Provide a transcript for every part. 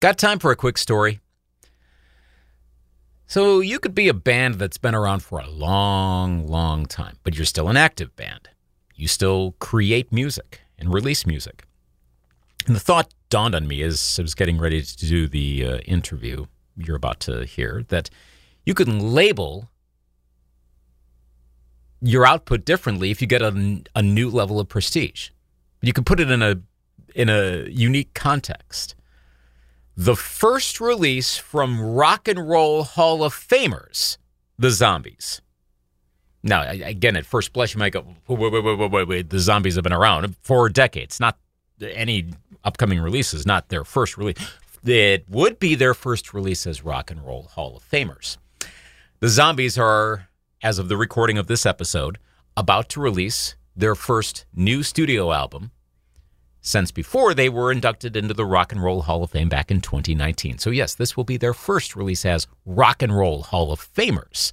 Got time for a quick story? So, you could be a band that's been around for a long, long time, but you're still an active band. You still create music and release music. And the thought dawned on me as I was getting ready to do the uh, interview you're about to hear that you can label your output differently if you get a, a new level of prestige. You can put it in a in a unique context. The first release from Rock and Roll Hall of Famers, the Zombies. Now, again, at first blush, you might go, wait, wait, wait, wait, wait. The Zombies have been around for decades. Not any upcoming releases, not their first release. It would be their first release as Rock and Roll Hall of Famers. The Zombies are, as of the recording of this episode, about to release their first new studio album since before they were inducted into the Rock and Roll Hall of Fame back in 2019. So yes, this will be their first release as Rock and Roll Hall of Famers.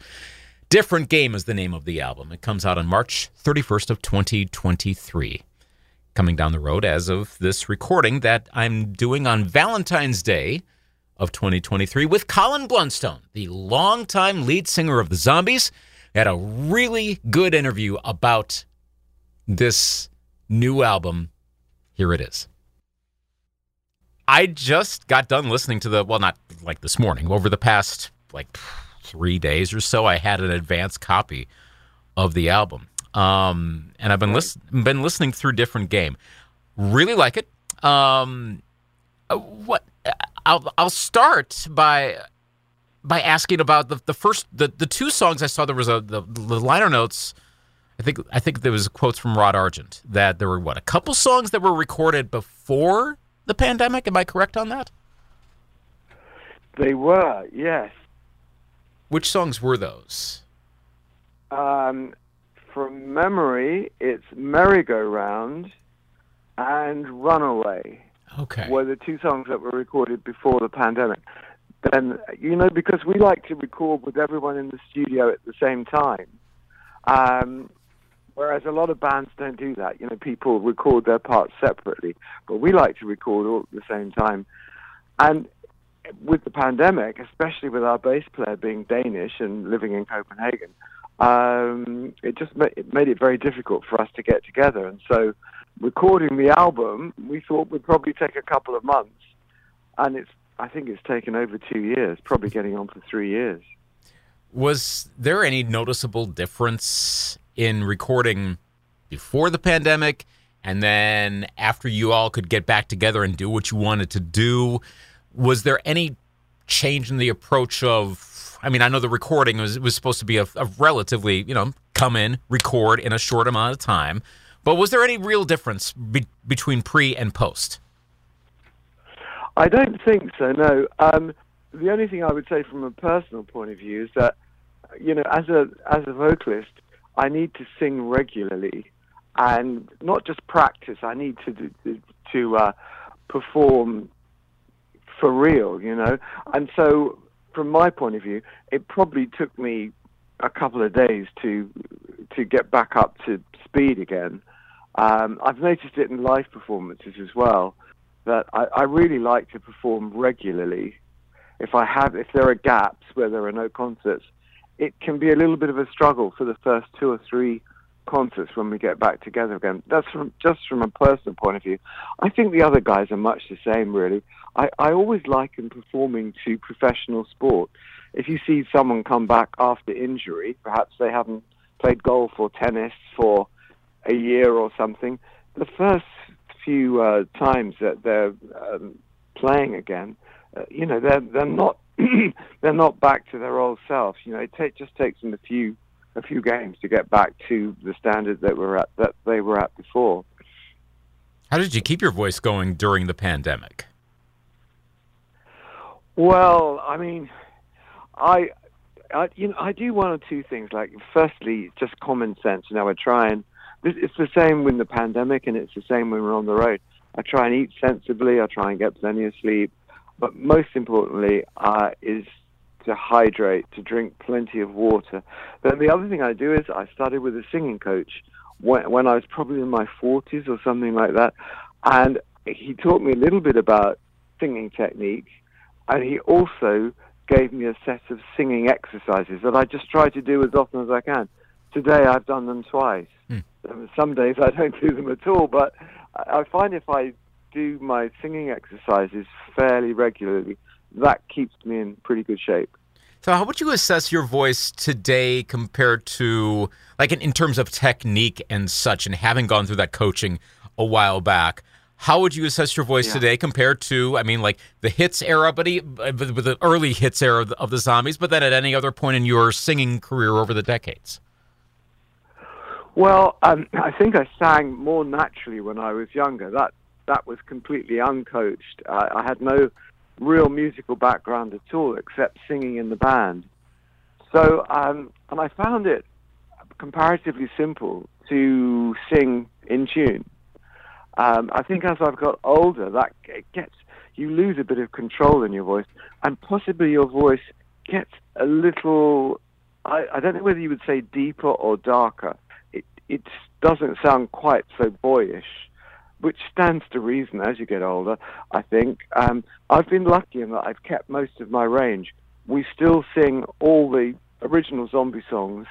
Different Game is the name of the album. It comes out on March 31st of 2023. Coming down the road as of this recording that I'm doing on Valentine's Day of 2023 with Colin Blunstone, the longtime lead singer of the Zombies. had a really good interview about this new album here it is. I just got done listening to the, well, not like this morning, over the past like three days or so, I had an advance copy of the album. Um, and I've been, been listening through different game. Really like it. Um, uh, what I'll, I'll start by by asking about the, the first the, the two songs I saw there was a the, the liner notes I think I think there was quotes from Rod Argent that there were what a couple songs that were recorded before the pandemic. Am I correct on that? They were, yes. Which songs were those? Um, from memory, it's "Merry-Go-Round" and "Runaway." Okay. Were the two songs that were recorded before the pandemic. Then you know because we like to record with everyone in the studio at the same time. Um, Whereas a lot of bands don't do that. You know, people record their parts separately, but we like to record all at the same time. And with the pandemic, especially with our bass player being Danish and living in Copenhagen, um, it just ma- it made it very difficult for us to get together. And so, recording the album, we thought would probably take a couple of months, and it's I think it's taken over two years, probably getting on for three years. Was there any noticeable difference in recording before the pandemic and then after you all could get back together and do what you wanted to do. Was there any change in the approach of i mean i know the recording was was supposed to be a, a relatively you know come in record in a short amount of time but was there any real difference be- between pre and post? I don't think so no. Um, the only thing i would say from a personal point of view is that you know as a as a vocalist I need to sing regularly, and not just practice. I need to to, uh, perform for real, you know. And so, from my point of view, it probably took me a couple of days to to get back up to speed again. Um, I've noticed it in live performances as well that I, I really like to perform regularly. If I have, if there are gaps where there are no concerts, it can be a little bit of a struggle for the first two or three concerts when we get back together again. That's from just from a personal point of view. I think the other guys are much the same, really. I, I always liken performing to professional sport. If you see someone come back after injury, perhaps they haven't played golf or tennis for a year or something, the first few uh, times that they're um, playing again, uh, you know, they're they're not they're not back to their old selves. You know, it take, just takes them a few a few games to get back to the standard that were at that they were at before. How did you keep your voice going during the pandemic? Well, I mean, I, I you know I do one or two things. Like, firstly, just common sense. You know, I try and it's the same with the pandemic, and it's the same when we're on the road. I try and eat sensibly. I try and get plenty of sleep. But most importantly uh, is to hydrate, to drink plenty of water. Then the other thing I do is I started with a singing coach when, when I was probably in my 40s or something like that. And he taught me a little bit about singing technique, and he also gave me a set of singing exercises that I just try to do as often as I can. Today I've done them twice. Hmm. Some days I don't do them at all, but I find if I do my singing exercises fairly regularly, that keeps me in pretty good shape. So, how would you assess your voice today compared to, like, in, in terms of technique and such, and having gone through that coaching a while back? How would you assess your voice Yeah. today compared to, I mean, like the hits era, but with the early hits era of the, of the zombies, but then at any other point in your singing career over the decades? Well, um, I think I sang more naturally when I was younger. That that was completely uncoached. I, I had no real musical background at all, except singing in the band. So, um, and I found it comparatively simple to sing in tune. Um, I think as I've got older, that it gets you lose a bit of control in your voice, and possibly your voice gets a little. I, I don't know whether you would say deeper or darker. It it doesn't sound quite so boyish, which stands to reason as you get older. I think um, I've been lucky in that I've kept most of my range. We still sing all the original zombie songs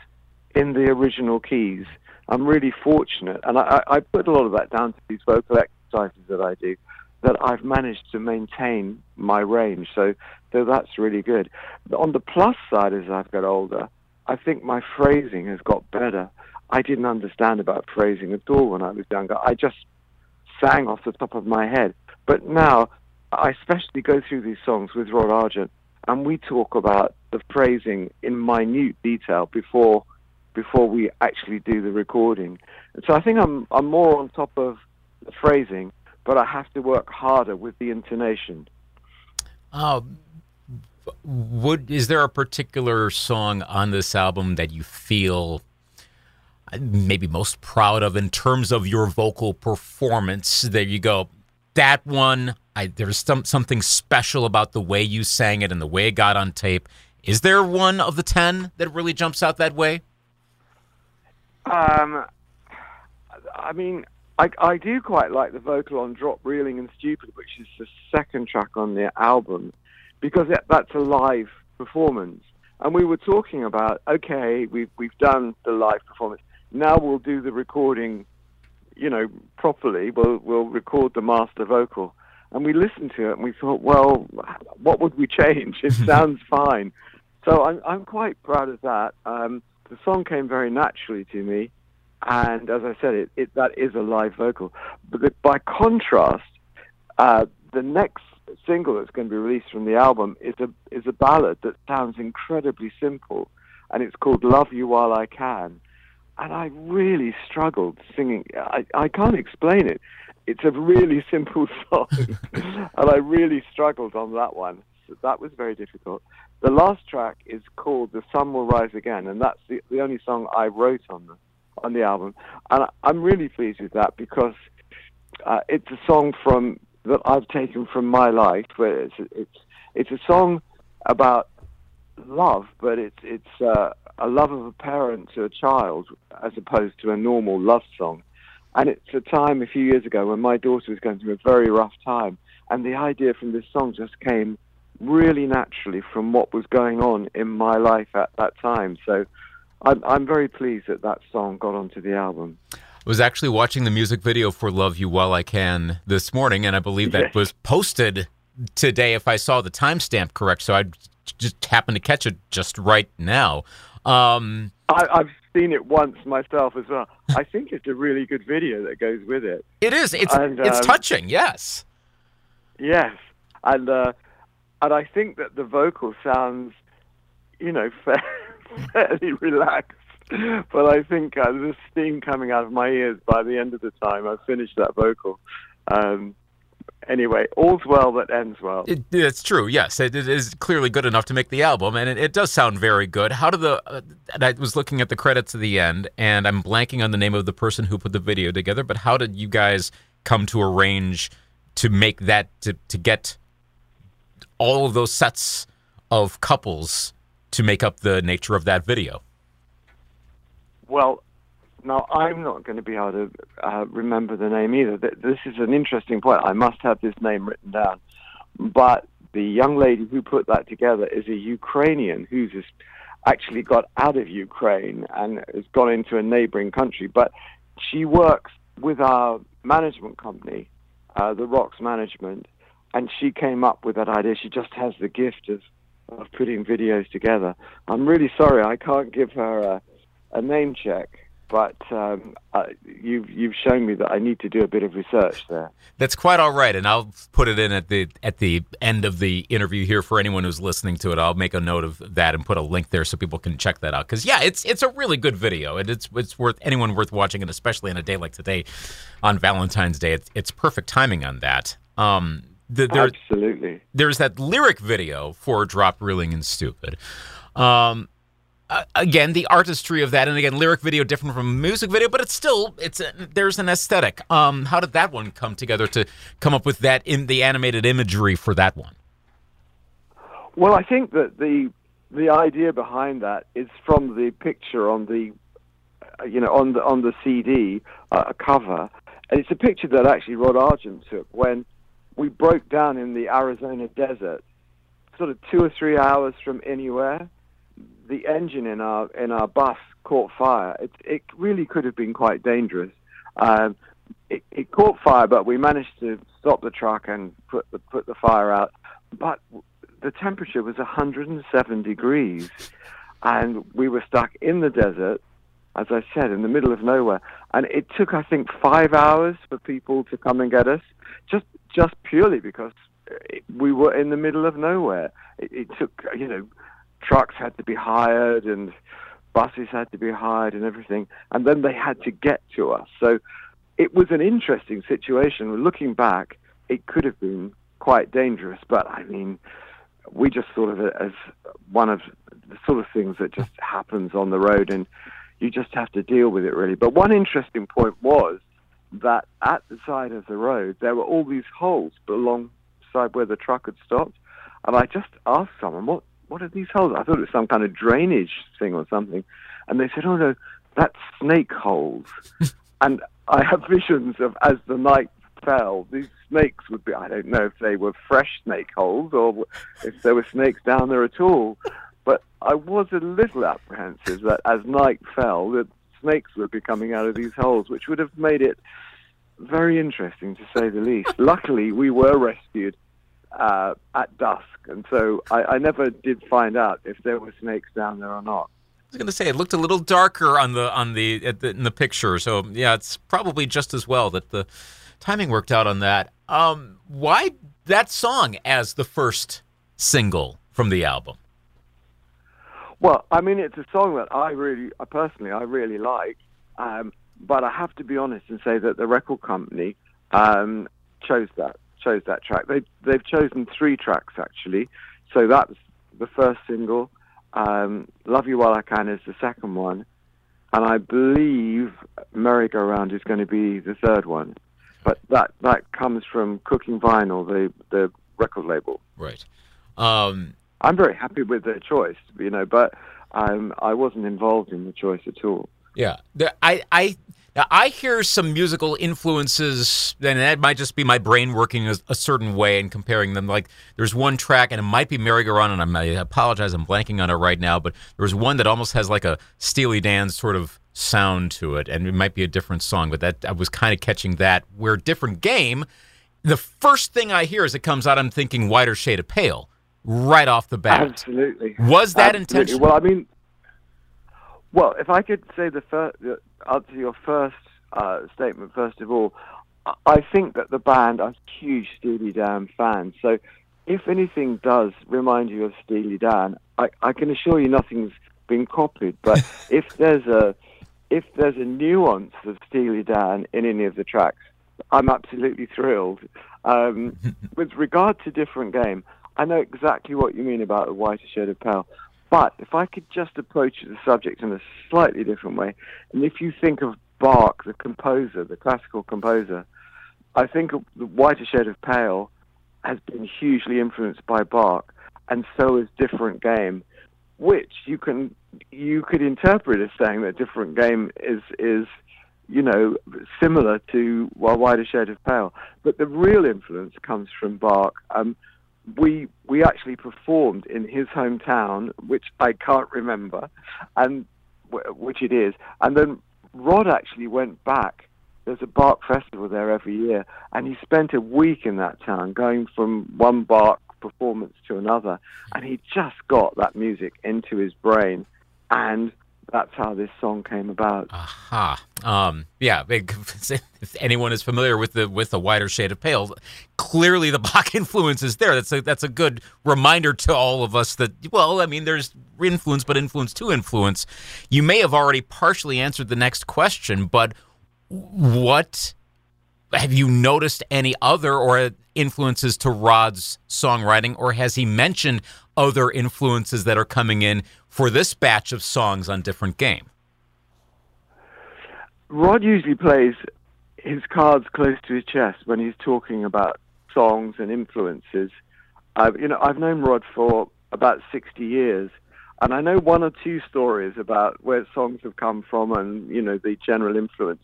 in the original keys. I'm really fortunate, and I, I put a lot of that down to these vocal exercises that I do. That I've managed to maintain my range, so so that's really good. But on the plus side, as I've got older, I think my phrasing has got better. I didn't understand about phrasing at all when I was younger. I just sang off the top of my head. But now, I especially go through these songs with Rod Argent, and we talk about the phrasing in minute detail before before we actually do the recording. And so I think I'm I'm more on top of the phrasing, but I have to work harder with the intonation. Uh, would is there a particular song on this album that you feel maybe most proud of in terms of your vocal performance? There you go. That one, I, there's some something special about the way you sang it and the way it got on tape. Is there one of the ten that really jumps out that way? Um, I mean, I, I do quite like the vocal on "Drop Reeling and Stupid," which is the second track on the album, because that, that's a live performance. And we were talking about, okay, we've we've done the live performance. Now we'll do the recording, you know, properly. We'll we'll record the master vocal. And we listened to it and we thought, well, what would we change? It sounds fine. So I'm I'm quite proud of that. Um, the song came very naturally to me, and as I said, it, it that is a live vocal. But the, by contrast, uh, the next single that's going to be released from the album is a is a ballad that sounds incredibly simple, and it's called "Love You While I Can." And I really struggled singing. I, I can't explain it. It's a really simple song, and I really struggled on that one. So that was very difficult. The last track is called "The Sun Will Rise Again," and that's the, the only song I wrote on the on the album, and I, I'm really pleased with that because uh, it's a song from that I've taken from my life. Where it's it's it's a song about love, but it's it's uh, a love of a parent to a child as opposed to a normal love song. And it's a time a few years ago when my daughter was going through a very rough time, and the idea from this song just came really naturally from what was going on in my life at that time. So I'm, I'm very pleased that that song got onto the album. I was actually watching the music video for Love You While I Can this morning, and I believe that Yes. was posted today, if I saw the timestamp correct. So I just happened to catch it just right now. Um, I, I've seen it once myself as well. I think it's a really good video that goes with it. it is. It's And, it's um, touching. Yes. Yes, and uh, and I think that the vocal sounds, you know, fa- fairly relaxed. But I think uh, there's steam coming out of my ears by the end of the time I've finished that vocal. Um, anyway, all's well that ends well. It, it's true. Yes, it, it is clearly good enough to make the album, and it, it does sound very good. How did the? Uh, I was looking at the credits at the end, and I'm blanking on the name of the person who put the video together. But how did you guys come to arrange to make that to to get all of those sets of couples to make up the nature of that video? Well, now I'm not going to be able to uh, remember the name either. This is an interesting point. I must have this name written down. but the young lady who put that together is a Ukrainian who's actually got out of Ukraine and has gone into a neighboring country. But she works with our management company, uh, the Rocks Management, and she came up with that idea. She just has the gift of, of putting videos together. I'm really sorry I can't give her a, a name check but um, uh, you've you've shown me that I need to do a bit of research there. That's quite all right, and I'll put it in at the at the end of the interview here for anyone who's listening to it. I'll make a note of that and put a link there so people can check that out. Because yeah, it's it's a really good video, and it's it's worth anyone worth watching, and especially in a day like today, on Valentine's Day, it's, it's perfect timing on that. Um, the, there, Absolutely. There's that lyric video for "Drop Reeling and Stupid." Um, uh, again the artistry of that and again lyric video different from music video but it's still it's a, there's an aesthetic. Um how did that one come together to come up with that in the animated imagery for that one? Well i think that the the idea behind that is from the picture on the uh, you know on the on the cd uh, cover. And it's a picture that actually rod argent took when we broke down in the arizona desert sort of two or three hours from anywhere the engine in our in our bus caught fire. It it really could have been quite dangerous. Um, it, it caught fire, but we managed to stop the truck and put the put the fire out. But the temperature was 107 degrees, and we were stuck in the desert, as I said, in the middle of nowhere. And it took, I think, five hours for people to come and get us, just just purely because we were in the middle of nowhere. It, it took, you know trucks had to be hired and buses had to be hired and everything, and then they had to get to us. So it was an interesting situation. Looking back, it could have been quite dangerous, but I mean, we just thought of it as one of the sort of things that just happens on the road, and you just have to deal with it really. But one interesting point was that at the side of the road there were all these holes alongside where the truck had stopped, and I just asked someone, "What what are these holes? I thought it was some kind of drainage thing or something. And they said, oh no, that's snake holes. and I have visions of as the night fell, these snakes would be, I don't know if they were fresh snake holes or if there were snakes down there at all. But I was a little apprehensive that as night fell, that snakes would be coming out of these holes, which would have made it very interesting to say the least. Luckily, we were rescued uh, at dusk, and so I, I never did find out if there were snakes down there or not. I was going to say it looked a little darker on the on the, the, in the picture, so yeah, it's probably just as well that the timing worked out on that. Um, why that song as the first single from the album? Well, I mean, it's a song that I really, personally, I really like. Um, but I have to be honest and say that the record company um, chose that chose that track. They they've chosen three tracks actually. So that's the first single. Um, Love You While I Can is the second one, and I believe Merry Go Round is going to be the third one. But that that comes from Cooking Vinyl, the the record label. Right. Um, I'm very happy with their choice, you know, but um, I wasn't involved in the choice at all. Yeah, I I now, I hear some musical influences, and that might just be my brain working a, a, certain way and comparing them. Like, there's one track, and it might be Merry-Go-Round, and I'm, I apologize, I'm blanking on it right now, but there's one that almost has like a Steely Dan sort of sound to it, and it might be a different song, but that I was kind of catching that. Where different game, the first thing I hear as it comes out, I'm thinking Whiter Shade of Pale right off the bat. Absolutely. Was that Absolutely. intentional? Well, I mean, well, if I could say the first, answer your first uh, statement first of all, I think that the band are huge Steely Dan fans. So, if anything does remind you of Steely Dan, I, I can assure you nothing's been copied. But if there's a if there's a nuance of Steely Dan in any of the tracks, I'm absolutely thrilled. Um, with regard to different game, I know exactly what you mean about the whiter shade of pale. But if I could just approach the subject in a slightly different way, and if you think of Bach, the composer, the classical composer, I think the whiter shade of pale has been hugely influenced by Bach, and so is different game, which you can you could interpret as saying that different game is is you know similar to well, whiter shade of pale, but the real influence comes from Bach. Um, we we actually performed in his hometown, which I can't remember, and which it is. And then Rod actually went back. There's a Bach festival there every year, and he spent a week in that town, going from one Bach performance to another, and he just got that music into his brain, and that's how this song came about. Aha. Um, yeah. If anyone is familiar with the with the whiter shade of pale, clearly the Bach influence is there. That's a that's a good reminder to all of us that well, I mean, there's influence, but influence to influence. You may have already partially answered the next question, but what have you noticed any other or influences to Rod's songwriting, or has he mentioned other influences that are coming in for this batch of songs on different game? Rod usually plays his cards close to his chest when he's talking about songs and influences. I've, you know, I've known Rod for about 60 years, and I know one or two stories about where songs have come from and, you know, the general influence,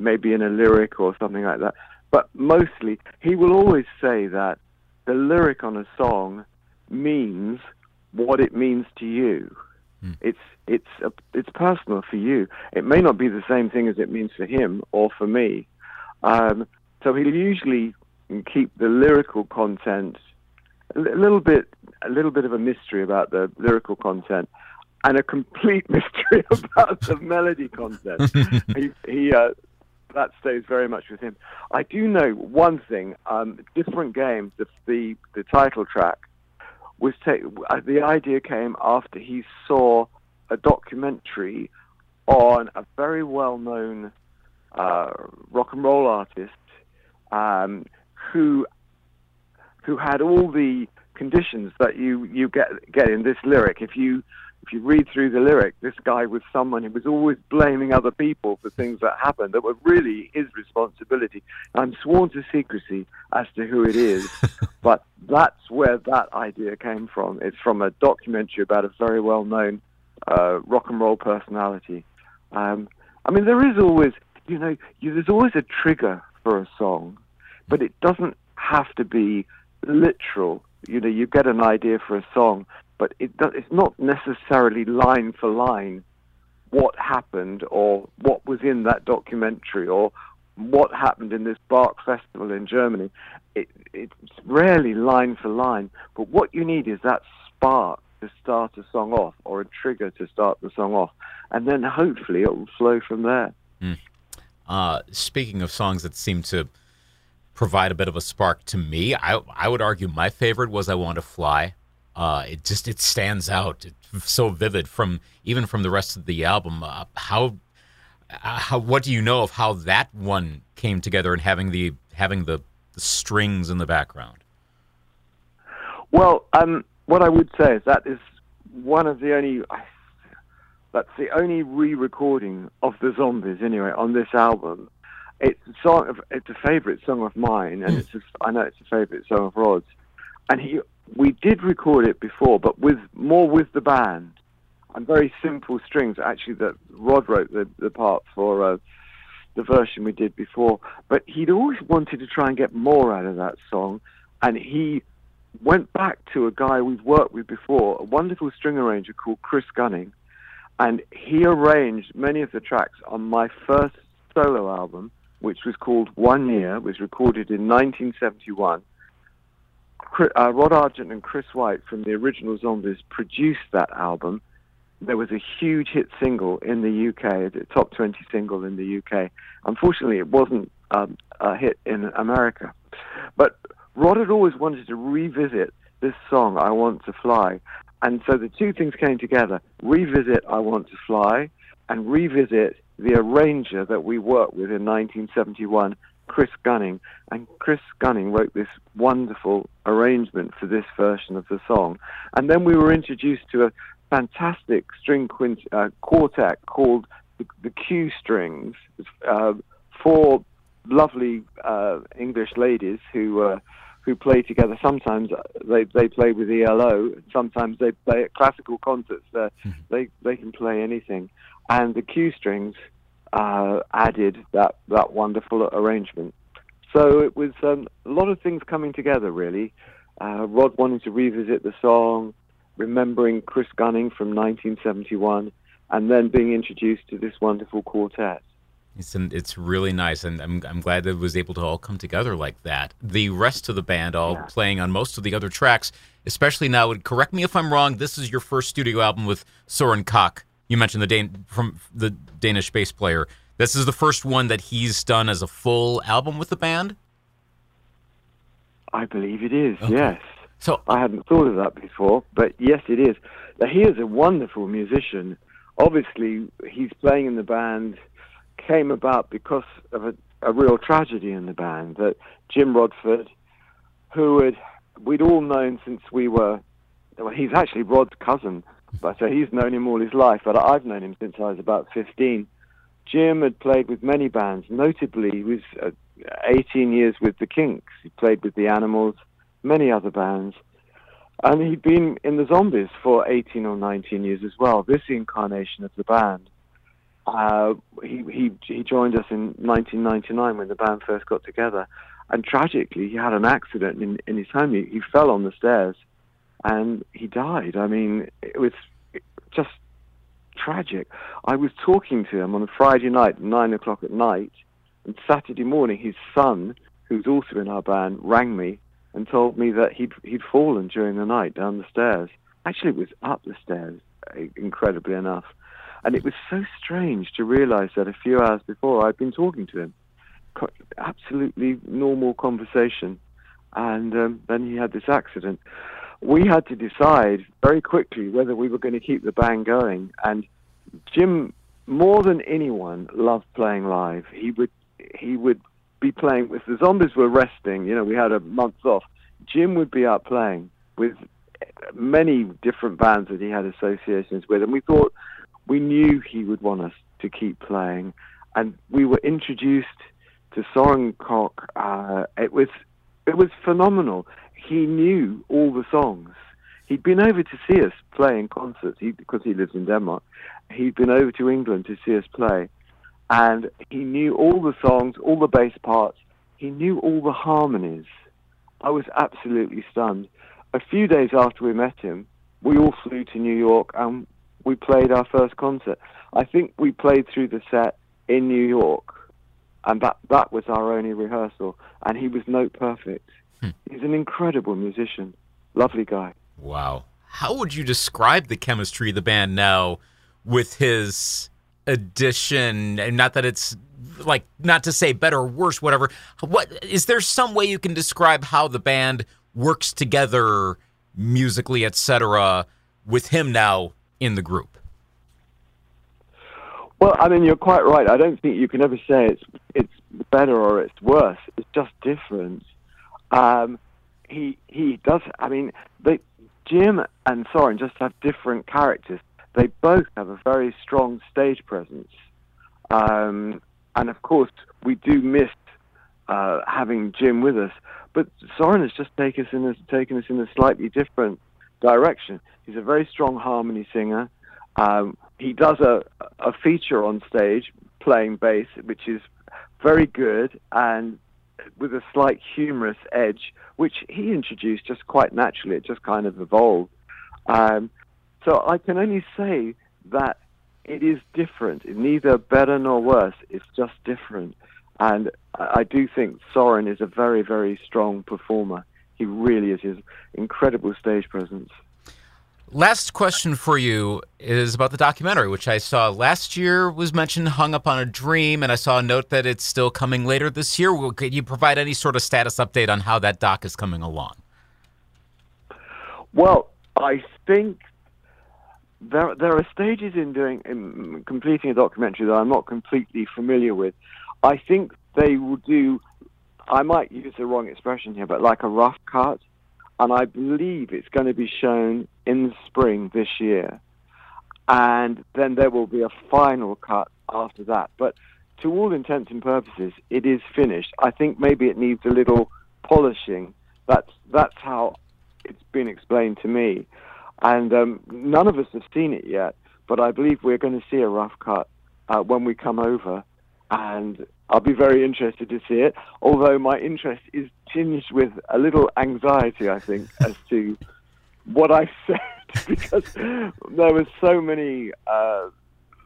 maybe in a lyric or something like that. But mostly, he will always say that the lyric on a song means what it means to you. Mm. It's it's a, it's personal for you. It may not be the same thing as it means for him or for me. Um, so he'll usually keep the lyrical content a little bit a little bit of a mystery about the lyrical content and a complete mystery about the melody content. he, he uh, that stays very much with him. I do know one thing: um, different games. The, the the title track was ta- uh, the idea came after he saw a documentary on a very well-known uh, rock and roll artist um, who who had all the conditions that you you get get in this lyric. If you if you read through the lyric, this guy was someone who was always blaming other people for things that happened that were really his responsibility. I'm sworn to secrecy as to who it is, but that's where that idea came from. It's from a documentary about a very well known uh, rock and roll personality. Um, I mean, there is always, you know, you, there's always a trigger for a song, but it doesn't have to be literal. You know, you get an idea for a song, but it does, it's not necessarily line for line what happened or what was in that documentary or what happened in this Bach festival in Germany. It, it's rarely line for line, but what you need is that spark to start a song off or a trigger to start the song off, and then hopefully it will flow from there. Mm. Uh, speaking of songs that seem to provide a bit of a spark to me, I, I would argue my favorite was "I Want to Fly." Uh, it just it stands out. It's so vivid from even from the rest of the album. Uh, how uh, how what do you know of how that one came together and having the having the, the strings in the background? Well, um, what I would say is that is one of the only that's the only re-recording of the Zombies anyway on this album. It's a song of, it's a favorite song of mine, and it's a, I know it's a favorite song of Rod's. And he we did record it before, but with more with the band and very simple strings. Actually, that Rod wrote the the part for uh, the version we did before, but he'd always wanted to try and get more out of that song, and he went back to a guy we've worked with before, a wonderful string arranger called Chris Gunning, and he arranged many of the tracks on my first solo album, which was called One Year, was recorded in 1971 uh, Rod Argent and Chris White from the original Zombies produced that album. There was a huge hit single in the UK, a top 20 single in the UK. Unfortunately, it wasn't um, a hit in America. But Rod had always wanted to revisit this song, I Want to Fly. And so the two things came together revisit I Want to Fly and revisit the arranger that we worked with in 1971 Chris Gunning, and Chris Gunning wrote this wonderful arrangement for this version of the song. And then we were introduced to a fantastic string quint- uh, quartet called the, the Q Strings, uh, four lovely uh, English ladies who uh, who play together. Sometimes they they play with ELO. Sometimes they play at classical concerts. Mm-hmm. They they can play anything. And the Q Strings uh, added that that wonderful arrangement. So it was um, a lot of things coming together, really. uh, Rod wanting to revisit the song, remembering Chris Gunning from 1971, and then being introduced to this wonderful quartet. It's an, it's really nice, and I'm I'm glad that it was able to all come together like that. The rest of the band all Yeah. playing on most of the other tracks, especially now. Correct me if I'm wrong. This is your first studio album with Soren Koch. You mentioned the Dan- from the Danish bass player. This is the first one that he's done as a full album with the band. I believe it is, Okay. yes. So I hadn't thought of that before, but yes, it is. Now, he is a wonderful musician. Obviously, he's playing in the band came about because of a, a real tragedy in the band that Jim Rodford, who had we'd all known since we were, well, he's actually Rod's cousin, but so he's known him all his life. But I've known him since I was about 15. Jim had played with many bands, notably he was uh, 18 years with the Kinks. He played with the Animals, many other bands. And he'd been in the Zombies for 18 or 19 years as well, this incarnation of the band. Uh, he, he, he joined us in 1999 when the band first got together. And tragically, he had an accident in, in his home. He, he fell on the stairs and he died. I mean, it was just tragic. I was talking to him on a Friday night, 9 o'clock at night, and Saturday morning, his son, who's also in our band, rang me and told me that he'd he'd fallen during the night down the stairs. Actually, it was up the stairs, uh, incredibly enough. And it was so strange to realize that a few hours before I'd been talking to him. Absolutely normal conversation. And um, then he had this accident. We had to decide very quickly whether we were going to keep the band going. And Jim, more than anyone, loved playing live. He would he would be playing if the zombies were resting. You know, we had a month off. Jim would be out playing with many different bands that he had associations with, and we thought we knew he would want us to keep playing. And we were introduced to Soren Koch. Uh, it was it was phenomenal. He knew all the songs. He'd been over to see us play in concerts he, because he lives in Denmark. He'd been over to England to see us play, and he knew all the songs, all the bass parts. He knew all the harmonies. I was absolutely stunned. A few days after we met him, we all flew to New York and we played our first concert. I think we played through the set in New York, and that that was our only rehearsal. And he was note perfect. Hmm. He's an incredible musician, lovely guy. Wow. How would you describe the chemistry of the band now with his addition? And not that it's like not to say better or worse, whatever. What is there some way you can describe how the band works together musically, etc., with him now in the group? Well, I mean, you're quite right. I don't think you can ever say it's it's better or it's worse. It's just different. Um, he he does. I mean, they, Jim and Soren just have different characters. They both have a very strong stage presence, um, and of course, we do miss uh, having Jim with us. But Soren has just taken us in a, taken us in a slightly different direction. He's a very strong harmony singer. Um, he does a, a feature on stage playing bass, which is very good and with a slight humorous edge, which he introduced just quite naturally. It just kind of evolved. Um, so I can only say that it is different. It's neither better nor worse. It's just different. And I do think Soren is a very, very strong performer. He really is. His incredible stage presence. Last question for you is about the documentary, which I saw last year was mentioned, hung up on a dream, and I saw a note that it's still coming later this year. Could you provide any sort of status update on how that doc is coming along? Well, I think there there are stages in doing in completing a documentary that I'm not completely familiar with. I think they will do. I might use the wrong expression here, but like a rough cut, and I believe it's going to be shown in spring this year, and then there will be a final cut after that. But to all intents and purposes, it is finished. I think maybe it needs a little polishing. That's that's how it's been explained to me. And um, none of us have seen it yet, but I believe we're going to see a rough cut uh, when we come over. And I'll be very interested to see it. Although my interest is tinged with a little anxiety, I think, as to what I said because there were so many uh,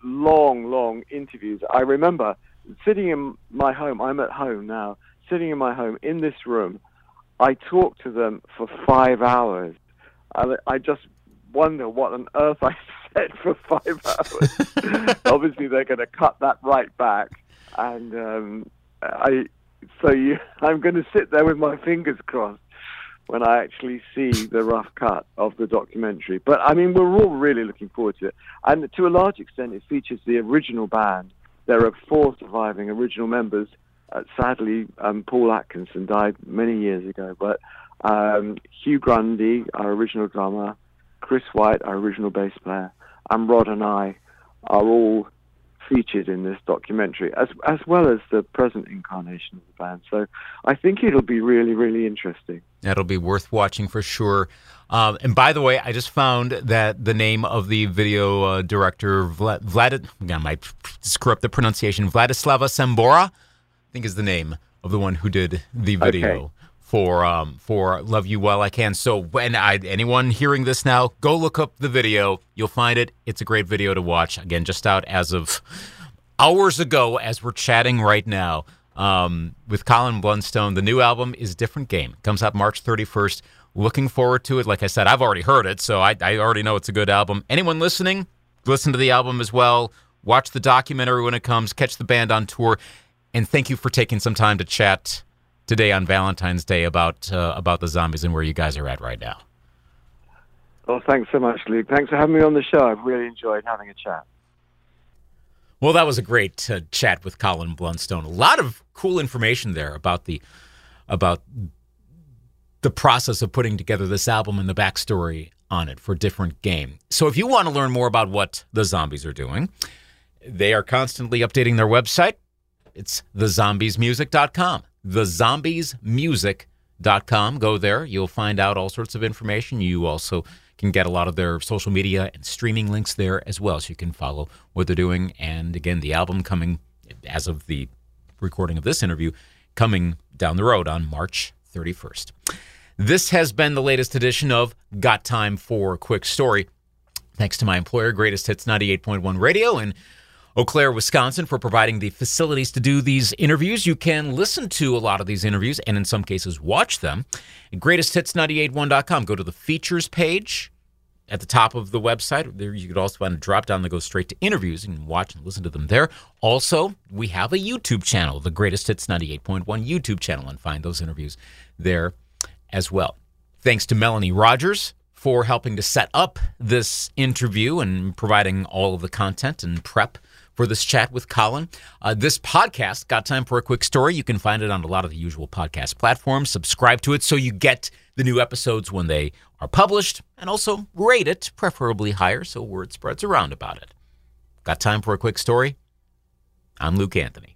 long, long interviews. I remember sitting in my home. I'm at home now, sitting in my home in this room. I talked to them for five hours. I, I just wonder what on earth I said for five hours. Obviously, they're going to cut that right back, and um, I. So you, I'm going to sit there with my fingers crossed when I actually see the rough cut of the documentary. But I mean, we're all really looking forward to it, and to a large extent, it features the original band. There are four surviving original members. Uh, sadly, um, Paul Atkinson died many years ago, but um, Hugh Grundy, our original drummer, Chris White, our original bass player, and Rod and I are all featured in this documentary, as as well as the present incarnation of the band. So I think it'll be really, really interesting. That'll be worth watching for sure. Um, and by the way, I just found that the name of the video uh, director, Vlad, Vlad, I might screw up the pronunciation, Vladislava Sambora, I think is the name of the one who did the video. Okay for um, for Love You While I Can. So when I anyone hearing this now, go look up the video. You'll find it. It's a great video to watch. Again, just out as of hours ago, as we're chatting right now um, with Colin Blunstone. The new album is Different Game. It comes out March 31st. Looking forward to it. Like I said, I've already heard it, so I, I already know it's a good album. Anyone listening, listen to the album as well. Watch the documentary when it comes. Catch the band on tour. And thank you for taking some time to chat today on Valentine's Day about uh, about the zombies and where you guys are at right now. Well, thanks so much, Luke. Thanks for having me on the show. I've really enjoyed having a chat. Well, that was a great uh, chat with Colin Blunstone. A lot of cool information there about the about the process of putting together this album and the backstory on it for different game. So if you want to learn more about what the zombies are doing, they are constantly updating their website. It's thezombiesmusic.com thezombiesmusic.com. Go there. You'll find out all sorts of information. You also can get a lot of their social media and streaming links there as well. So you can follow what they're doing. And again, the album coming, as of the recording of this interview, coming down the road on March 31st. This has been the latest edition of Got Time for a Quick Story. Thanks to my employer, Greatest Hits 98.1 Radio, and Eau Claire, Wisconsin, for providing the facilities to do these interviews. You can listen to a lot of these interviews and, in some cases, watch them at greatesthits981.com. Go to the features page at the top of the website. There, you could also find a drop down that goes straight to interviews. Can watch and listen to them there. Also, we have a YouTube channel, the Greatest Hits 98.1 YouTube channel, and find those interviews there as well. Thanks to Melanie Rogers for helping to set up this interview and providing all of the content and prep for this chat with Colin. Uh, this podcast, Got Time for a Quick Story, you can find it on a lot of the usual podcast platforms. Subscribe to it so you get the new episodes when they are published and also rate it, preferably higher, so word spreads around about it. Got time for a quick story? I'm Luke Anthony.